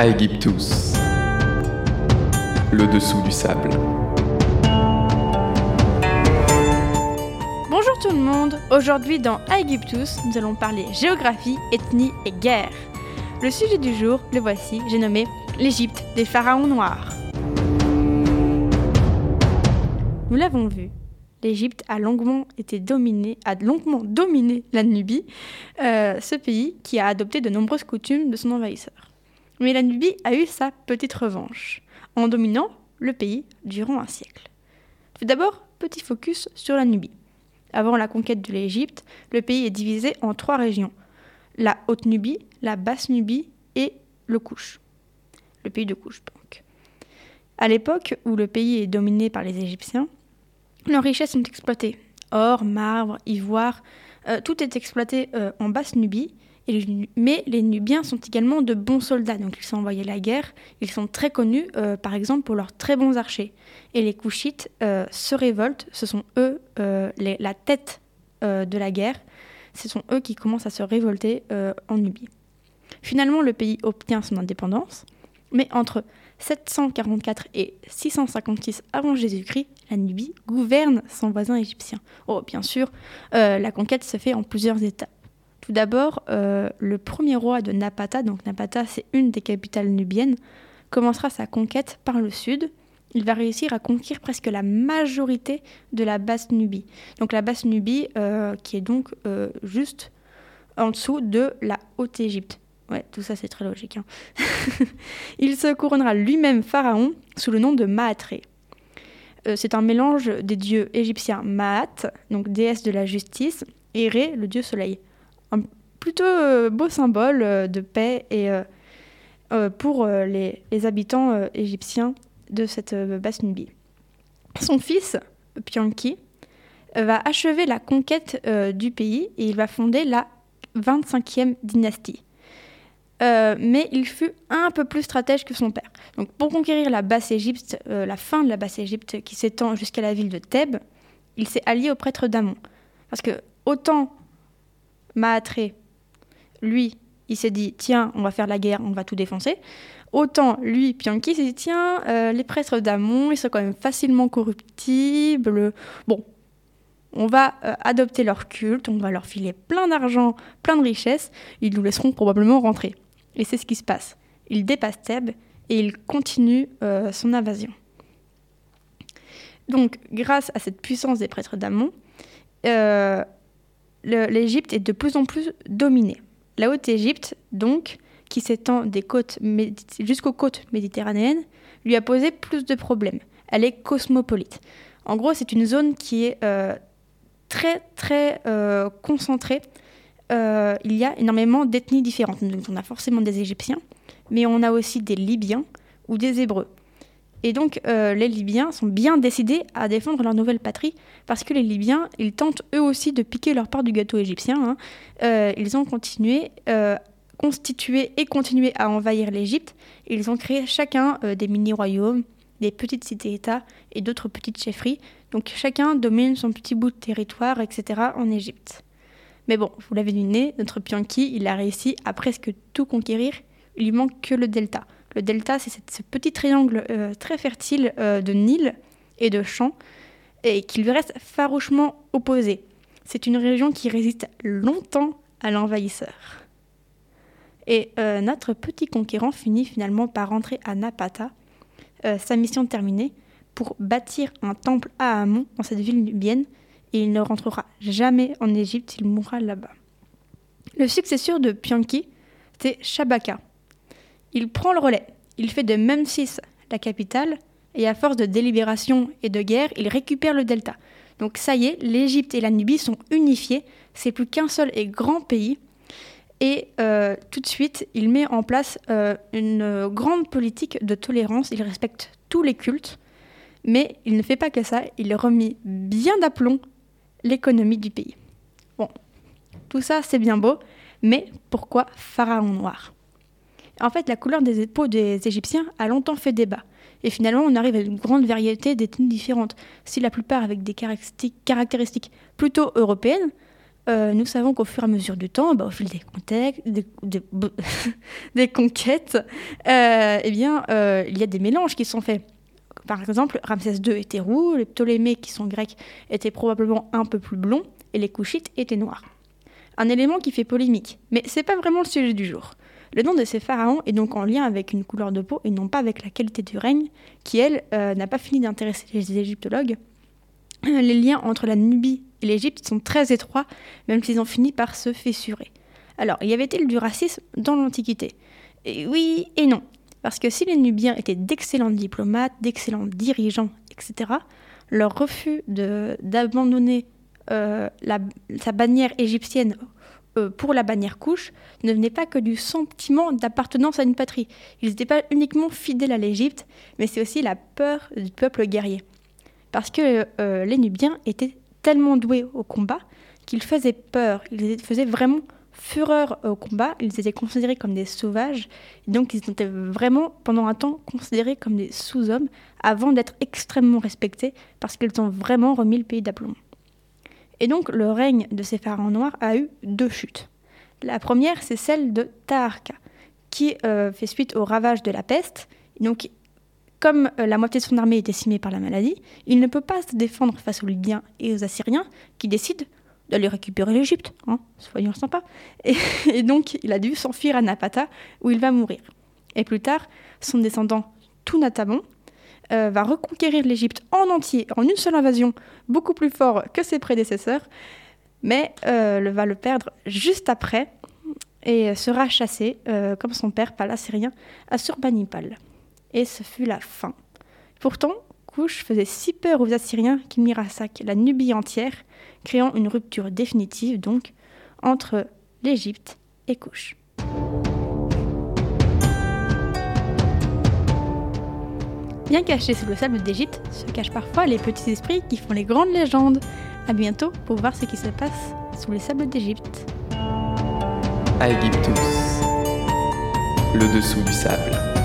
Aegyptus, le dessous du sable. Bonjour tout le monde, aujourd'hui dans Aegyptus, nous allons parler géographie, ethnie et guerre. Le sujet du jour, le voici, j'ai nommé l'Égypte des pharaons noirs. Nous l'avons vu, l'Égypte a longuement été dominée, a longuement dominé la Nubie, euh, ce pays qui a adopté de nombreuses coutumes de son envahisseur. Mais la Nubie a eu sa petite revanche, en dominant le pays durant un siècle. Tout d'abord, petit focus sur la Nubie. Avant la conquête de l'Égypte, le pays est divisé en trois régions la Haute-Nubie, la Basse-Nubie et le Couche. Le pays de Couche, donc. À l'époque où le pays est dominé par les Égyptiens, leurs richesses sont exploitées. Or, marbre, ivoire, euh, tout est exploité euh, en Basse-Nubie. Mais les Nubiens sont également de bons soldats, donc ils sont envoyés à la guerre. Ils sont très connus, euh, par exemple, pour leurs très bons archers. Et les Couchites se révoltent. Ce sont eux la tête de la guerre. Ce sont eux qui commencent à se révolter en Nubie. Finalement, le pays obtient son indépendance, mais entre 744 et 656 avant Jésus-Christ, la Nubie gouverne son voisin égyptien. Oh, bien sûr, euh, la conquête se fait en plusieurs étapes. Tout d'abord, euh, le premier roi de Napata, donc Napata c'est une des capitales nubiennes, commencera sa conquête par le sud. Il va réussir à conquérir presque la majorité de la basse Nubie. Donc la basse Nubie euh, qui est donc juste en dessous de la Haute-Égypte. Ouais, tout ça c'est très logique. Hein. il se couronnera lui-même pharaon sous le nom de Maatré. Euh, c'est un mélange des dieux égyptiens Maat, donc déesse de la justice, et Ré, le dieu soleil. Plutôt euh, beau symbole euh, de paix et pour les, habitants égyptiens de cette basse Nubie. Son fils, Pianki, va achever la conquête du pays et il va fonder la 25e dynastie. Euh, mais il fut un peu plus stratège que son père. Donc pour conquérir la basse Égypte, euh, la fin de la basse Égypte qui s'étend jusqu'à la ville de Thèbes, il s'est allié au prêtre d'Amon. Parce que autant Maatré, lui, il s'est dit tiens, on va faire la guerre, on va tout défoncer. Autant lui, Pianki, s'est dit tiens, euh, les prêtres d'Amon, ils sont quand même facilement corruptibles. Bon, on va adopter leur culte, on va leur filer plein d'argent, plein de richesses, ils nous laisseront probablement rentrer. Et c'est ce qui se passe. Il dépasse Thèbes et il continue euh, son invasion. Donc, grâce à cette puissance des prêtres d'Amon, euh, l'Égypte est de plus en plus dominée. La Haute-Égypte, donc, qui s'étend jusqu'aux côtes méditerranéennes, lui a posé plus de problèmes. Elle est cosmopolite. En gros, c'est une zone qui est euh, très, très concentrée euh, il y a énormément d'ethnies différentes. On a forcément des Égyptiens, mais on a aussi des Libyens ou des Hébreux. Et donc, euh, les Libyens sont bien décidés à défendre leur nouvelle patrie, parce que les Libyens, ils tentent eux aussi de piquer leur part du gâteau égyptien. Hein. Euh, ils ont continué, constitué et continué à envahir l'Égypte. Ils ont créé chacun des mini-royaumes, des petites cités-États et d'autres petites chefferies. Donc, chacun domine son petit bout de territoire, etc. en Égypte. Mais bon, vous l'avez deviné, notre Pianki, il a réussi à presque tout conquérir. Il lui manque que le delta. Le delta, c'est ce petit triangle euh, très fertile euh, de Nil et de champs, et qui lui reste farouchement opposé. C'est une région qui résiste longtemps à l'envahisseur. Et euh, notre petit conquérant finit finalement par rentrer à Napata, sa mission terminée, pour bâtir un temple à Amon dans cette ville nubienne et il ne rentrera jamais en Égypte, il mourra là-bas. Le successeur de Pianki, c'est Shabaka. Il prend le relais, il fait de Memphis la capitale, et à force de délibération et de guerre, il récupère le delta. Donc ça y est, l'Égypte et la Nubie sont unifiés, c'est plus qu'un seul et grand pays. Et euh, tout de suite, il met en place euh, une grande politique de tolérance, il respecte tous les cultes, mais il ne fait pas que ça, il remet bien d'aplomb l'économie du pays. Bon, tout ça c'est bien beau, mais pourquoi Pharaon noir? En fait, la couleur des peaux des Égyptiens a longtemps fait débat. Et finalement, on arrive à une grande variété d'ethnies différentes. Si la plupart avec des caractéristiques plutôt européennes, euh, nous savons qu'au fur et à mesure du temps, bah, au fil des, des, conquêtes, euh, eh bien, euh, il y a des mélanges qui sont faits. Par exemple, Ramsès II était roux, les Ptolémées, qui sont grecs, étaient probablement un peu plus blonds, et les Couchites étaient noirs. Un élément qui fait polémique, mais c'est pas vraiment le sujet du jour. Le nom de ces pharaons est donc en lien avec une couleur de peau et non pas avec la qualité du règne, qui elle n'a pas fini d'intéresser les égyptologues. Les liens entre la Nubie et l'Égypte sont très étroits, même s'ils ont fini par se fissurer. Alors, y avait-il du racisme dans l'Antiquité? Oui et non. Parce que si les Nubiens étaient d'excellents diplomates, d'excellents dirigeants, etc., leur refus d'abandonner euh, sa bannière égyptienne euh, pour la bannière couche ne venait pas que du sentiment d'appartenance à une patrie. Ils n'étaient pas uniquement fidèles à l'Égypte, mais c'est aussi la peur du peuple guerrier. Parce que euh, les Nubiens étaient tellement doués au combat qu'ils faisaient peur, ils faisaient vraiment fureur au combat, ils étaient considérés comme des sauvages, donc ils étaient vraiment pendant un temps considérés comme des sous-hommes avant d'être extrêmement respectés parce qu'ils ont vraiment remis le pays d'aplomb. Et donc le règne de ces pharaons noirs a eu deux chutes. La première, c'est celle de Taharka, qui euh, fait suite au ravage de la peste. Donc comme euh, la moitié de son armée est décimée par la maladie, il ne peut pas se défendre face aux Libyens et aux Assyriens qui décident d'aller récupérer l'Égypte, hein, soyons sympas. Et, donc il a dû s'enfuir à Napata où il va mourir. Et plus tard, son descendant Tunatamon euh, va reconquérir l'Égypte en entier en une seule invasion, beaucoup plus fort que ses prédécesseurs, mais euh, va le perdre juste après et sera chassé, comme son père, par l'Assyrien, à Surbanipal et ce fut la fin. Pourtant, Couche faisait si peur aux Assyriens qu'ils mirent à sac la Nubie entière, créant une rupture définitive donc entre l'Égypte et Couche. Bien cachés sous le sable d'Égypte se cachent parfois les petits esprits qui font les grandes légendes. A bientôt pour voir ce qui se passe sous les sables d'Égypte. Aegyptus, le dessous du sable.